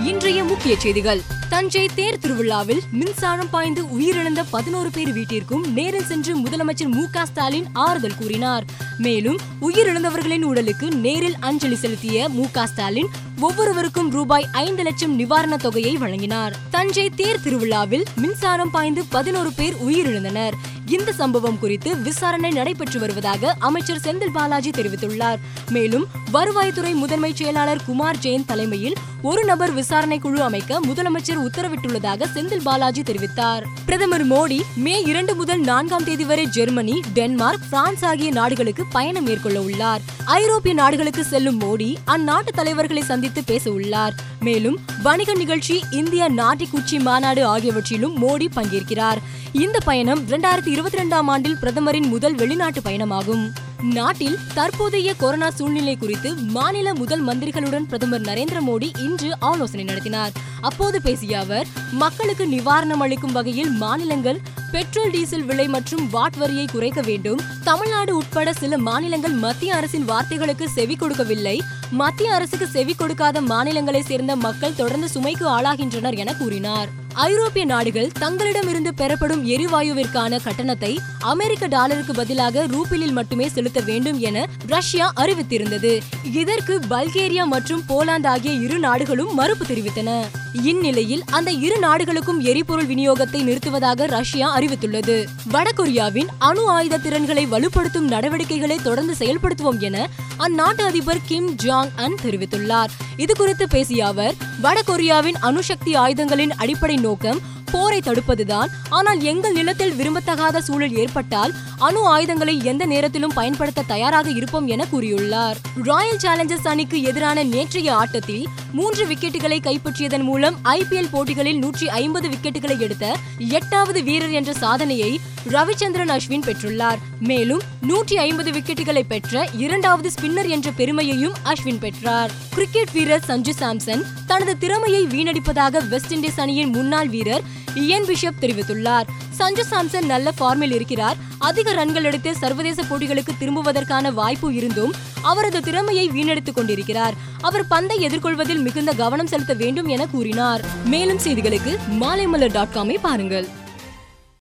இன்றைய முக்கிய செய்திகள். தஞ்சை தேர் திருவிழாவில் மின்சாரம் பாய்ந்து உயிரிழந்த பதினோரு பேர் வீட்டிற்கும் நேரில் சென்று முதலமைச்சர் மு க ஸ்டாலின் ஆறுதல் கூறினார். மேலும் உயிரிழந்தவர்களின் உடலுக்கு நேரில் அஞ்சலி செலுத்திய மு க ஸ்டாலின் ஒவ்வொருவருக்கும் ரூபாய் ஐந்து லட்சம் நிவாரணத் தொகையை வழங்கினார். தஞ்சை தேர் திருவிழாவில் மின்சாரம் பாய்ந்து பதினோரு பேர் உயிரிழந்தனர். இந்த சம்பவம் குறித்து விசாரணை நடைபெற்று வருவதாக அமைச்சர் செந்தில் பாலாஜி தெரிவித்துள்ளார். மேலும் வருவாய்த்துறை முதன்மை செயலாளர் குமார் ஜெயின் தலைமையில் ஒரு நபர் விசாரணை குழு அமைக்க முதலமைச்சர் உத்தரவிட்டுள்ளதாக செந்தில் பாலாஜி தெரிவித்தார். பிரதமர் மோடி மே இரண்டு முதல் நான்காம் தேதி வரை ஜெர்மனி டென்மார்க் பிரான்ஸ் ஆகிய நாடுகளுக்கு பயணம் மேற்கொள்ள உள்ளார். ஐரோப்பிய நாடுகளுக்கு செல்லும் மோடி அந்நாட்டு தலைவர்களை சந்தித்து பேச உள்ளார். மேலும் வணிக நிகழ்ச்சி இந்திய நாட்டிக் உச்சி மாநாடு ஆகியவற்றிலும் மோடி பங்கேற்கிறார். இந்த பயணம் இரண்டாயிரத்தி இருபத்தி ரெண்டாம் ஆண்டில் பிரதமரின் முதல் வெளிநாட்டு பயணமாகும். நாட்டில் தற்போதைய கொரோனா சூழ்நிலை குறித்து மாநில முதல் மந்திரிகளுடன் பிரதமர் நரேந்திர மோடி இன்று ஆலோசனை நடத்தினார். அப்போது பேசிய அவர் மக்களுக்கு நிவாரணம் அளிக்கும் வகையில் மாநிலங்கள் பெட்ரோல் டீசல் விலை மற்றும் வாட் வரியை குறைக்க வேண்டும். தமிழ்நாடு உட்பட சில மாநிலங்கள் மத்திய அரசின் வார்த்தைகளுக்கு செவி கொடுக்கவில்லை. மத்திய அரசுக்கு செவி கொடுக்காத மாநிலங்களை சேர்ந்த மக்கள் தொடர்ந்து சுமைக்கு ஆளாகின்றனர் என கூறினார். ஐரோப்பிய நாடுகள் தங்களிடமிருந்து பெறப்படும் எரிவாயுவிற்கான கட்டணத்தை அமெரிக்க டாலருக்கு பதிலாக ரூபிலில் மட்டுமே செலுத்த வேண்டும் என ரஷ்யா அறிவித்திருந்தது. இதற்கு பல்கேரியா மற்றும் போலாந்து ஆகிய இரு நாடுகளும் மறுப்பு தெரிவித்தன. இந்நிலையில் அந்த இரு நாடுகளுக்கும் எரிபொருள் விநியோகத்தை நிறுத்துவதாக ரஷ்யா அறிவித்துள்ளது. வடகொரியாவின் அணு ஆயுத திறன்களை வலுப்படுத்தும் நடவடிக்கைகளை தொடர்ந்து செயல்படுத்துவோம் என அந்நாட்டு அதிபர் கிம் ஜாங் அன் தெரிவித்துள்ளார். இது குறித்து பேசிய அவர் வடகொரியாவின் அணுசக்தி ஆயுதங்களின் அடிப்படை ലോകം போரை தடுப்பதுதான். ஆனால் எங்கள் நிலத்தில் விரும்பத்தகாத சூழல் ஏற்பட்டால் அணு ஆயுதங்களை எந்த நேரத்திலும் பயன்படுத்த தயாராக இருப்போம் என கூறியுள்ளார். ராயல் சேலஞ்சர்ஸ் அணிக்கு எதிரான நேற்றைய ஆட்டத்தில் மூன்று விக்கெட்டுகளை கைப்பற்றியதன் மூலம் ஐபிஎல் போட்டிகளில் நூற்றி ஐம்பது விக்கெட்டுகளை எடுத்த எட்டாவது வீரர் என்ற சாதனையை ரவிச்சந்திரன் அஸ்வின் பெற்றுள்ளார். மேலும் நூற்றி ஐம்பது விக்கெட்டுகளை பெற்ற இரண்டாவது ஸ்பின்னர் என்ற பெருமையையும் அஸ்வின் பெற்றார். கிரிக்கெட் வீரர் சஞ்சு சாம்சன் தனது திறமையை வீணடிப்பதாக வெஸ்ட் இண்டீஸ் அணியின் முன்னாள் வீரர் இயன் பிஷப் தெரிவித்துள்ளார். சஞ்சு சாம்சன் நல்ல ஃபார்மில் இருக்கிறார். அதிக ரன்கள் எடுத்து சர்வதேச போட்டிகளுக்கு திரும்புவதற்கான வாய்ப்பு இருந்தும் அவரது திறமையை வீணடித்துக் கொண்டிருக்கிறார். அவர் பந்தை எதிர்கொள்வதில் மிகுந்த கவனம் செலுத்த வேண்டும் என கூறினார். மேலும் செய்திகளுக்கு மாலைமலர் டாட் காமை பாருங்கள்.